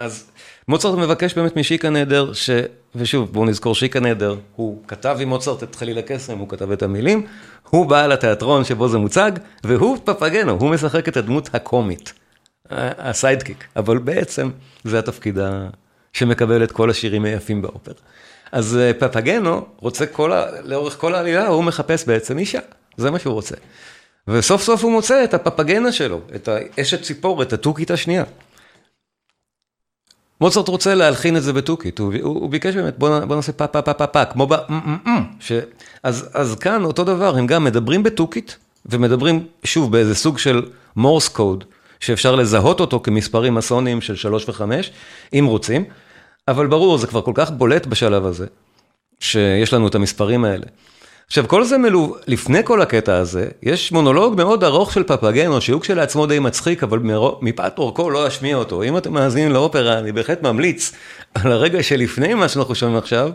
אז מוצרט מבקש באמת משיקה נהדר, ש... ושוב, בואו נזכור שיקה נהדר, הוא כתב עם מוצרט את חליל הקסם, הוא כתב את המילים, הוא בא לתיאטרון שבו זה מוצג, והוא פפגנו, הוא משחק את הדמות הקומית, הסיידקיק, אבל בעצם זה התפקיד שמקבל את כל השירים היפים באופר. אז אה, פפגנו רוצה כל ה... לאורך כל העלילה, הוא מחפש בעצם אישה, זה מה שהוא רוצה. וסוף סוף הוא מוצא את הפפגנה שלו, את האשת ציפור, את התוכית השנייה. מוצרט רוצה להלחין את זה בתוכית, הוא, הוא, הוא ביקש באמת, בוא, בוא נעשה פה פה פה פה פה, כמו ב... ש... אז, אז כאן אותו דבר, הם גם מדברים בתוכית, ומדברים שוב באיזה סוג של מורס קוד, שאפשר לזהות אותו כמספרים מסוניים של 3 ו-5, אם רוצים, אבל ברור, זה כבר כל כך בולט בשלב הזה, שיש לנו את המספרים האלה. עכשיו, כל זה מלו... לפני כל הקטע הזה, יש מונולוג מאוד ארוך של פפגנו, שהוא כשלעצמו די מצחיק, אבל מפאת אורכו לא אשמיע אותו. אם אתם מאזינים לאופרה, אני בהחלט ממליץ על הרגע שלפני מה שאנחנו שומעים עכשיו,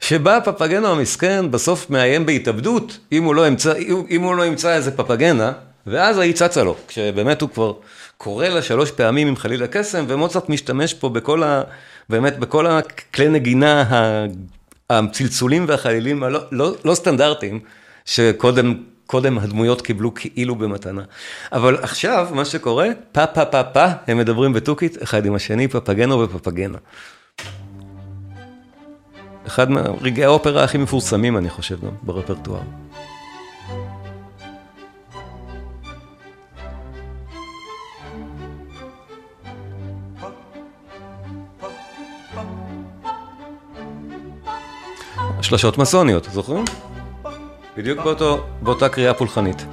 שבה פפגנו המסכן בסוף מאיים בהתאבדות, אם הוא לא ימצא, אם הוא לא ימצא איזה פפגנה, ואז היא צצה לו, כשבאמת הוא כבר קורא לה שלוש פעמים עם חליל הקסם, ומוצרט משתמש פה בכל ה... באמת בכל הכלי נגינה הצלצולים והחלילים הלא לא, לא סטנדרטיים, שקודם קודם הדמויות קיבלו כאילו במתנה. אבל עכשיו, מה שקורה, פה פה פה פה, הם מדברים בתוכית אחד עם השני, פפגנו ופפגנה. אחד מרגעי האופרה הכי מפורסמים, אני חושב, גם ברפרטואר. שלשות מסוניות, זוכרים? בדיוק באותו, באותה קריאה פולחנית.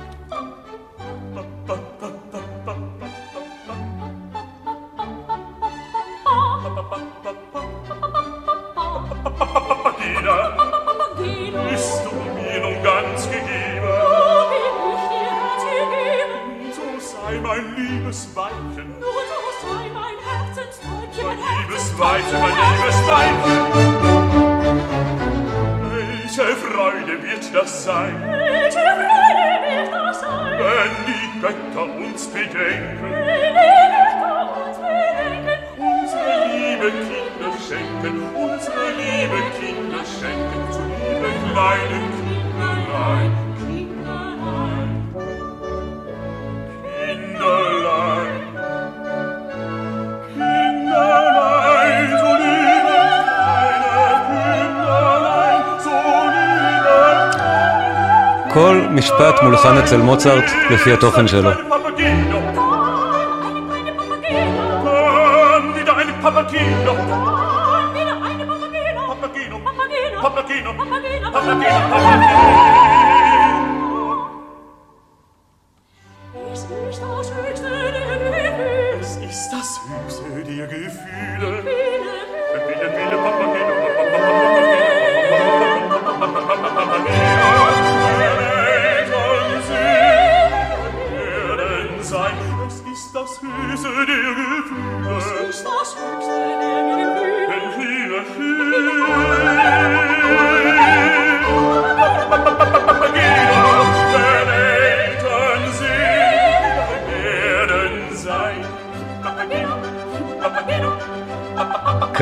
משפט מולחן אצל מוצרט לפי התוכן שלו.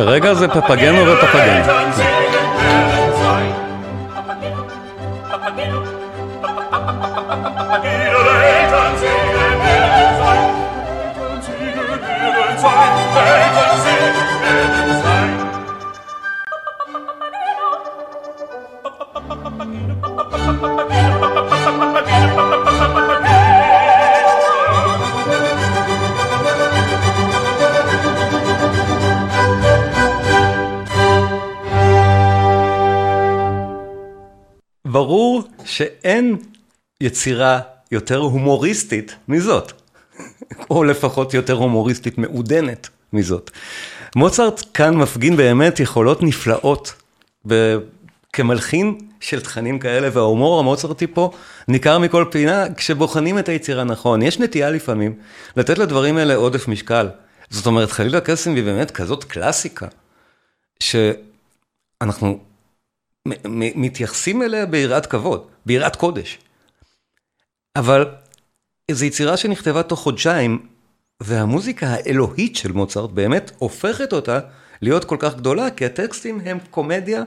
כרגע זה פפגנו ופפגנו. יצירה יותר הומוריסטית מזאת, או לפחות יותר הומוריסטית מעודנת מזאת. מוצרט כאן מפגין באמת יכולות נפלאות כמלחין של תכנים כאלה, וההומור המוצרטי פה ניכר מכל פינה כשבוחנים את היצירה נכון. יש נטייה לפעמים לתת לדברים האלה עודף משקל. זאת אומרת, חלילה קסם היא באמת כזאת קלאסיקה, שאנחנו מתייחסים אליה ביראת כבוד, ביראת קודש. אבל איזו יצירה שנכתבה תוך חודשיים, והמוזיקה האלוהית של מוצרט באמת הופכת אותה להיות כל כך גדולה, כי הטקסטים הם קומדיה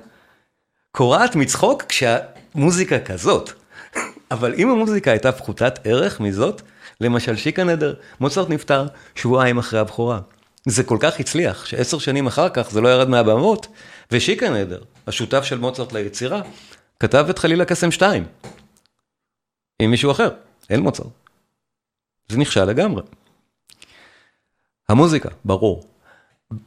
קורעת מצחוק כשהמוזיקה כזאת. אבל אם המוזיקה הייתה פחותת ערך מזאת, למשל שיקה נדר, מוצרט נפטר שבועיים אחרי הבכורה. זה כל כך הצליח, שעשר שנים אחר כך זה לא ירד מהבמות, ושיקה נדר, השותף של מוצרט ליצירה, כתב את חלילה קסם 2. עם מישהו אחר, אין מוצרט. זה נכשל לגמרי. המוזיקה, ברור.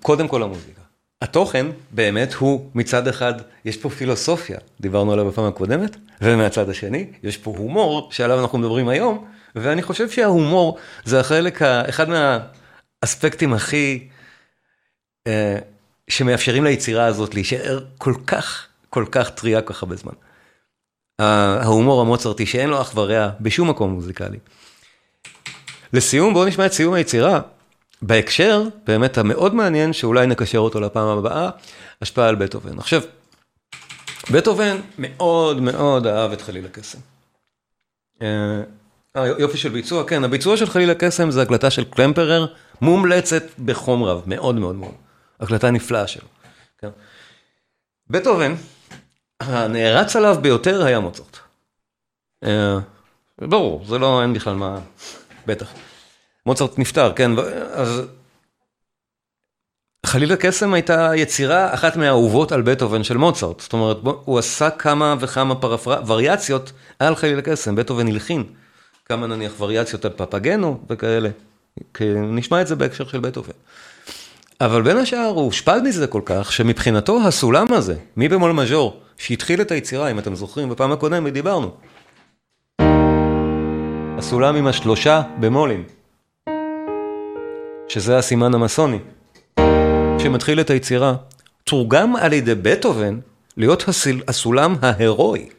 קודם כל המוזיקה. התוכן באמת הוא מצד אחד, יש פה פילוסופיה, דיברנו עליה בפעם הקודמת, ומהצד השני, יש פה הומור שעליו אנחנו מדברים היום, ואני חושב שההומור זה החלק, אחד מהאספקטים הכי, אה, שמאפשרים ליצירה הזאת להישאר כל כך, כל כך טריה כל כך הרבה זמן. ההומור המוצרטי שאין לו אח ורע בשום מקום מוזיקלי. לסיום, בואו נשמע את סיום היצירה. בהקשר, באמת המאוד מעניין, שאולי נקשר אותו לפעם הבאה, השפעה על בטהובן. עכשיו, בטהובן מאוד מאוד אהב את חליל הקסם. אה, יופי של ביצוע, כן, הביצוע של חליל הקסם זה הקלטה של קלמפרר, מומלצת בחום רב, מאוד מאוד מאוד. הקלטה נפלאה שלו. כן. בטהובן, הנערץ עליו ביותר היה מוצרט. אה, ברור, זה לא, אין בכלל מה, בטח. מוצרט נפטר, כן, אז... חליל הקסם הייתה יצירה אחת מהאהובות על בטהובן של מוצרט, זאת אומרת, הוא עשה כמה וכמה פרפר... וריאציות על חליל הקסם, בטהובן הלחין כמה נניח וריאציות על פפגנו וכאלה, נשמע את זה בהקשר של בטהובן. אבל בין השאר הוא הושפל מזה כל כך, שמבחינתו הסולם הזה, מי במול מז'ור, שהתחיל את היצירה, אם אתם זוכרים, בפעם הקודמת דיברנו. הסולם עם השלושה במולים. שזה הסימן המסוני, שמתחיל את היצירה, תורגם על ידי בטהובן להיות הסיל, הסולם ההירואי.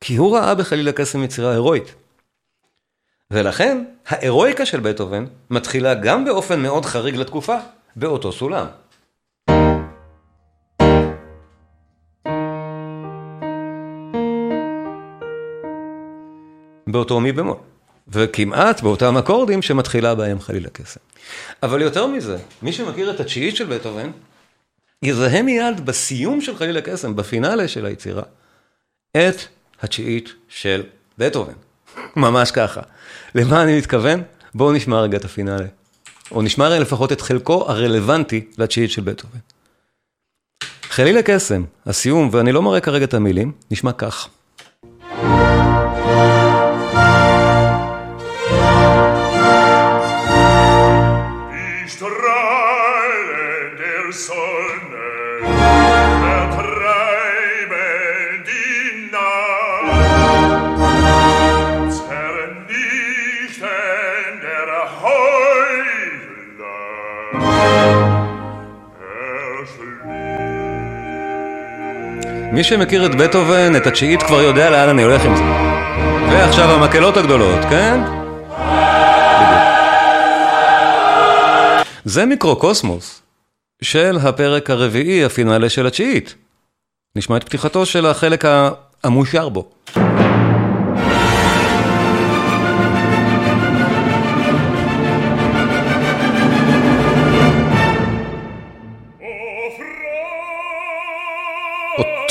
כי הוא ראה בחליל הקסם יצירה הירואית. ולכן, ההירואיקה של בטהובן מתחילה גם באופן מאוד חריג לתקופה, באותו סולם. באותו מי במול. וכמעט באותם אקורדים שמתחילה בהם חליל הקסם. אבל יותר מזה, מי שמכיר את התשיעית של בטהובן, יזהה מיד בסיום של חליל הקסם, בפינאלה של היצירה, את התשיעית של בטהובן. ממש ככה. למה אני מתכוון? בואו נשמע רגע את הפינאלה. או נשמע לפחות את חלקו הרלוונטי לתשיעית של בטהובן. חליל הקסם, הסיום, ואני לא מראה כרגע את המילים, נשמע כך. מי שמכיר את בטהובן, את התשיעית, כבר יודע לאן אני הולך עם זה. ועכשיו המקהלות הגדולות, כן? זה מיקרוקוסמוס של הפרק הרביעי, הפינאלה של התשיעית. נשמע את פתיחתו של החלק המושר בו.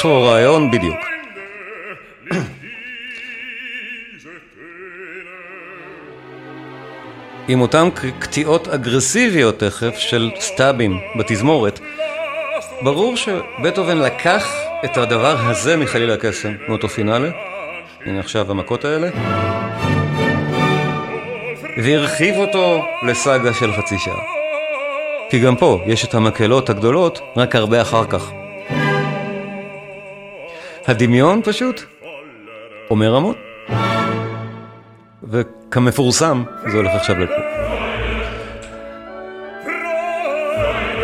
אותו רעיון בדיוק. עם אותן קטיעות אגרסיביות תכף של סטאבים בתזמורת, ברור שבטהובן לקח את הדבר הזה מחליל הקסם, מאותו פינאלה, הנה עכשיו המכות האלה, והרחיב אותו לסאגה של חצי שעה. כי גם פה יש את המקהלות הגדולות, רק הרבה אחר כך. הדמיון פשוט אומר המון. וכמפורסם, זה הולך עכשיו לפה.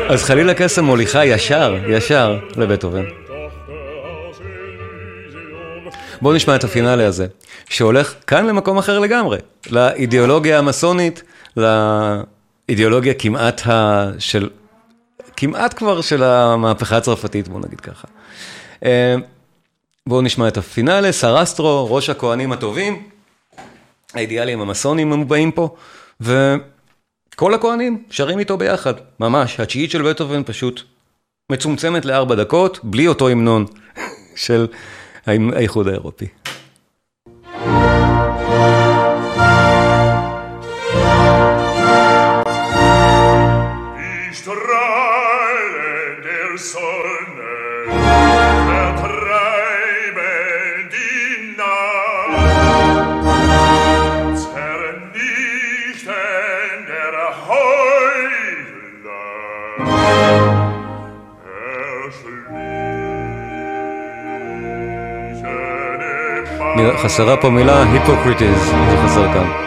אז חלילה קסם מוליכה ישר, ישר לבטהובן. בואו נשמע את הפינאלי הזה, שהולך כאן למקום אחר לגמרי, לאידיאולוגיה המסונית, לאידיאולוגיה כמעט ה... של... כמעט כבר של המהפכה הצרפתית, בואו נגיד ככה. בואו נשמע את הפינאלה, סרסטרו, ראש הכהנים הטובים, האידיאלים המסונים המובאים פה, כל הכהנים שרים איתו ביחד, ממש, התשיעית של בטהובן פשוט מצומצמת לארבע דקות, בלי אותו המנון של האיחוד האירופי. חסרה פה מילה היפוקריטיז, זה חסר כאן.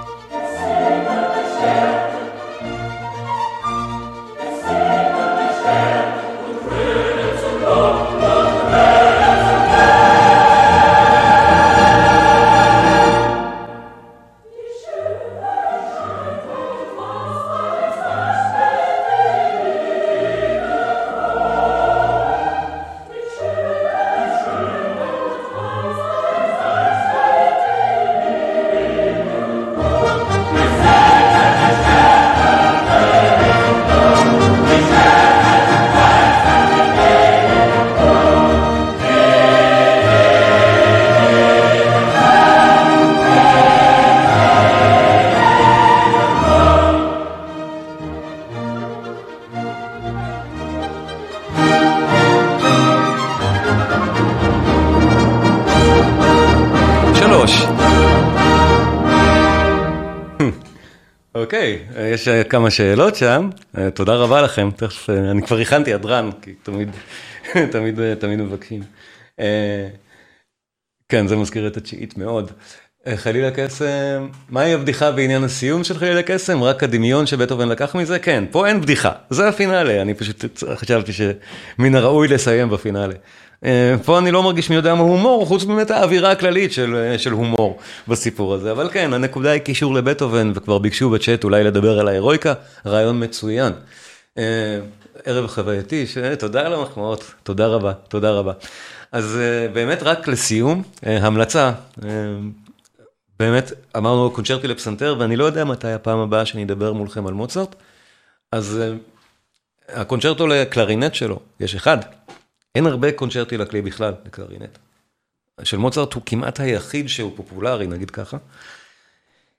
כמה שאלות שם, אה, תודה רבה לכם, תכף, אה, אני כבר הכנתי הדרן, כי תמיד, תמיד, תמיד מבקשים. כן, זה מזכיר את התשיעית מאוד. חלילה קסם, מהי הבדיחה בעניין הסיום של חלילה קסם? רק הדמיון שבטהובן לקח מזה? כן, פה אין בדיחה, זה הפינאלה, אני פשוט חשבתי שמן הראוי לסיים בפינאלה. אה, פה אני לא מרגיש מי יודע מה הומור, חוץ באמת האווירה הכללית של, אה, של הומור בסיפור הזה. אבל כן, הנקודה היא קישור לבטהובן, וכבר ביקשו בצ'אט אולי לדבר על ההירואיקה, רעיון מצוין. אה, ערב חווייתי, תודה על המחמאות, תודה רבה, תודה רבה. אז באמת רק לסיום, המלצה, באמת אמרנו קונצ'רטי לפסנתר, ואני לא יודע מתי הפעם הבאה שאני אדבר מולכם על מוצרט, אז הקונצ'רטו לקלרינט שלו, יש אחד. אין הרבה קונצ'רטי לכלי בכלל, לקלרינט. של מוצרט הוא כמעט היחיד שהוא פופולרי, נגיד ככה.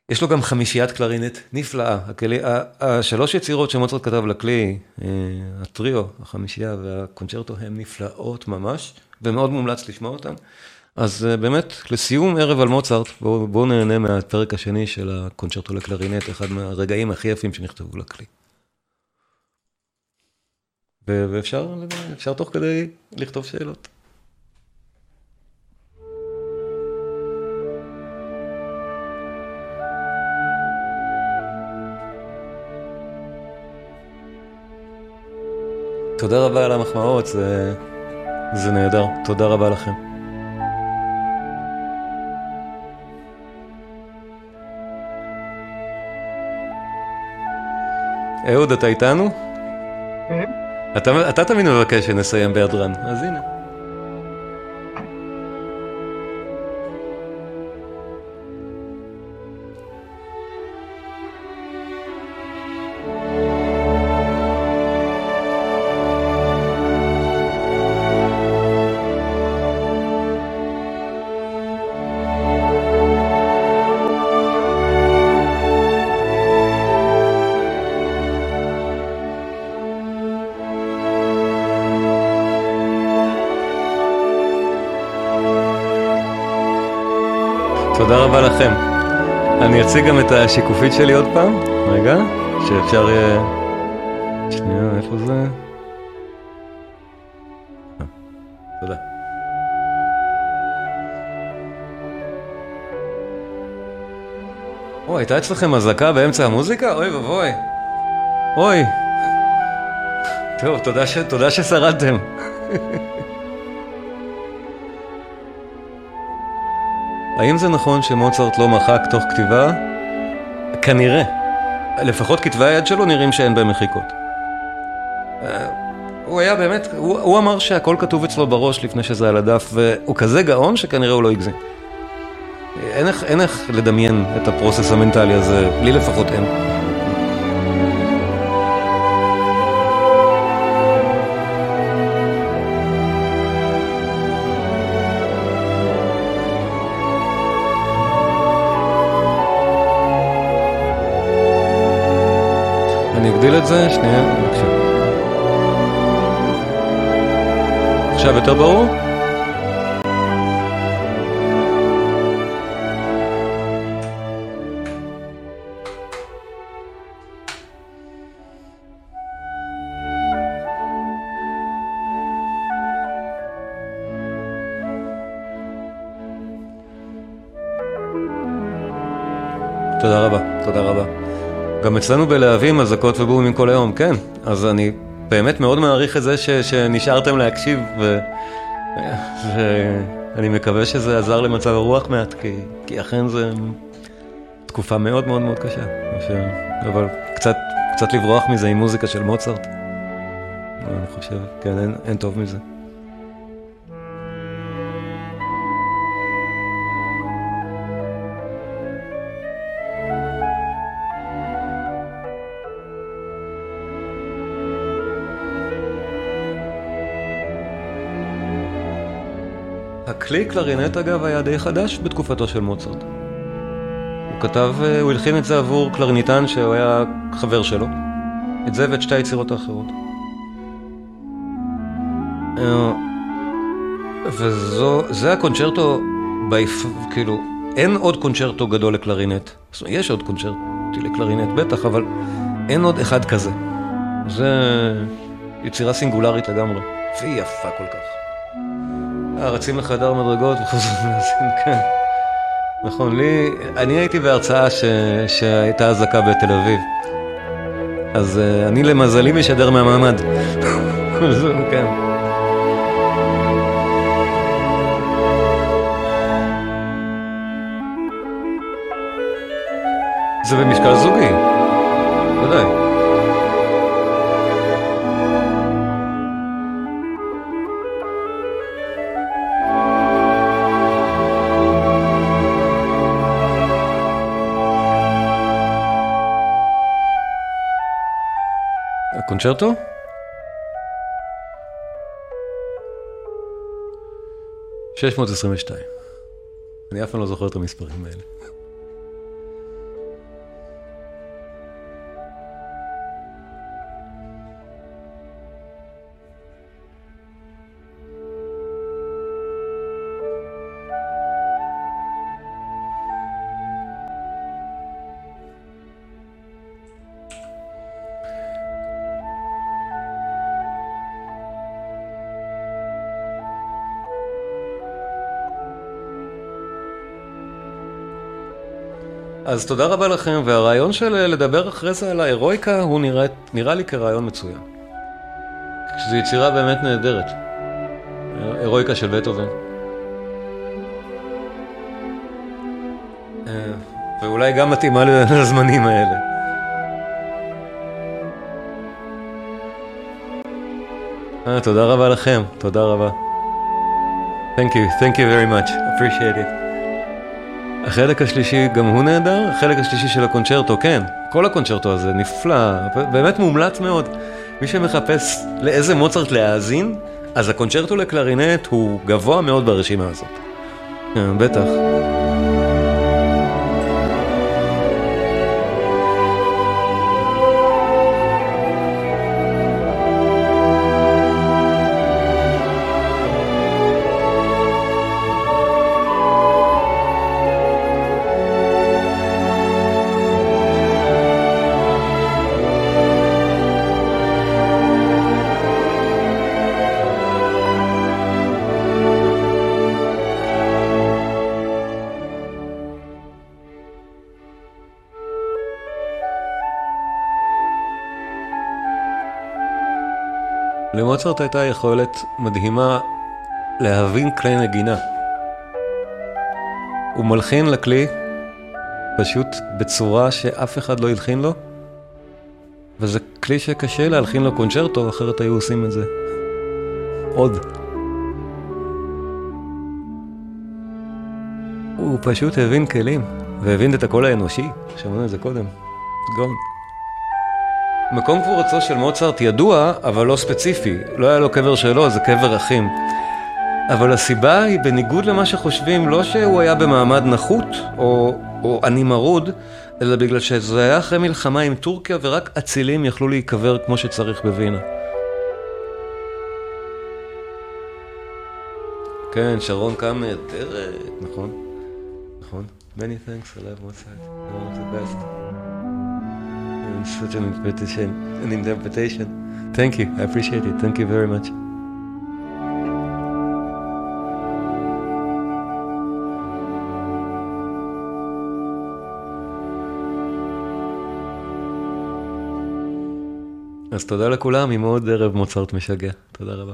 יש לו גם חמישיית קלרינט נפלאה. הכלי, השלוש יצירות שמוצרט כתב לכלי, אה, הטריו, החמישייה והקונצ'רטו הם נפלאות ממש, ומאוד מומלץ לשמוע אותם. אז אה, באמת, לסיום ערב על מוצרט, בואו בוא נהנה מהפרק השני של הקונצ'רטו לקלרינט, אחד מהרגעים הכי יפים שנכתבו לכלי. ואפשר תוך כדי לכתוב שאלות. תודה רבה על המחמאות, זה, זה נהדר, תודה רבה לכם. אהוד, אתה איתנו? כן. אתה, אתה תמיד מבקש שנסיים בהדרן, אז הנה. תודה רבה לכם. אני אציג גם את השיקופית שלי עוד פעם, רגע, שאפשר יהיה... שנייה, איפה זה? תודה. אוי, הייתה אצלכם אזעקה באמצע המוזיקה? אוי ואבוי. אוי. טוב, תודה, ש... תודה ששרדתם. האם זה נכון שמוצרט לא מחק תוך כתיבה? כנראה. לפחות כתבי היד שלו נראים שאין בהם מחיקות. אה, הוא היה באמת, הוא, הוא אמר שהכל כתוב אצלו בראש לפני שזה על הדף, והוא כזה גאון שכנראה הוא לא הגזים. איך, אין איך לדמיין את הפרוסס המנטלי הזה, לי לפחות אין. אני אגדיל את זה, שנייה, בבקשה. עכשיו יותר ברור? אצלנו בלהבים אזעקות ובומים כל היום, כן. אז אני באמת מאוד מעריך את זה ש, שנשארתם להקשיב, ואני מקווה שזה עזר למצב הרוח מעט, כי, כי אכן זו תקופה מאוד מאוד מאוד קשה. ש... אבל קצת, קצת לברוח מזה עם מוזיקה של מוצרט. אני חושב, כן, אין, אין טוב מזה. הכלי קלרינט אגב היה די חדש בתקופתו של מוצרט. הוא כתב, הוא הלחין את זה עבור קלרינטן שהוא היה חבר שלו. את זה ואת שתי היצירות האחרות. וזה הקונצ'רטו, ביפ... כאילו, אין עוד קונצ'רטו גדול לקלרינט. זאת אומרת, יש עוד קונצ'רטי לקלרינט בטח, אבל אין עוד אחד כזה. זה יצירה סינגולרית לגמרי, והיא יפה כל כך. אה, רצים לחדר מדרגות וחוזרים להאזין, כן. נכון, לי, אני הייתי בהרצאה ש... שהייתה אזעקה בתל אביב. אז uh, אני למזלי משדר מהמעמד. כן. זה במשקל זוגי, הקונצ'רטו? שש מאות עשרים ושתיים. אני אף פעם לא זוכר את המספרים האלה. אז תודה רבה לכם, והרעיון של לדבר אחרי זה על ההירואיקה הוא נראה, נראה לי כרעיון מצוין. שזו יצירה באמת נהדרת. הירואיקה של בטהובן. אה, ואולי גם מתאימה לזמנים האלה. אה, תודה רבה לכם, תודה רבה. Thank you, thank you very much, appreciate it. החלק השלישי גם הוא נהדר, החלק השלישי של הקונצ'רטו, כן, כל הקונצ'רטו הזה נפלא, באמת מומלץ מאוד. מי שמחפש לאיזה מוצרט להאזין, אז הקונצ'רטו לקלרינט הוא גבוה מאוד ברשימה הזאת. כן, בטח. למוצרט הייתה יכולת מדהימה להבין כלי נגינה. הוא מלחין לכלי פשוט בצורה שאף אחד לא הלחין לו, וזה כלי שקשה להלחין לו קונצ'רטו, אחרת היו עושים את זה עוד. הוא פשוט הבין כלים, והבין את הקול האנושי, שמענו את זה קודם, גאון. מקום קבורתו של מוצרט ידוע, אבל לא ספציפי. לא היה לו קבר שלו, זה קבר אחים. אבל הסיבה היא, בניגוד למה שחושבים, לא שהוא היה במעמד נחות, או, או עני מרוד, אלא בגלל שזה היה אחרי מלחמה עם טורקיה, ורק אצילים יכלו להיקבר כמו שצריך בווינה. כן, שרון קם נהדרת, נכון, נכון. many thanks, I love Mozart, one of the best. It's such an interpretation, an interpretation. Thank you, I appreciate it, thank you very much. אז תודה לכולם, עם עוד ערב מוצרט משגע. תודה רבה.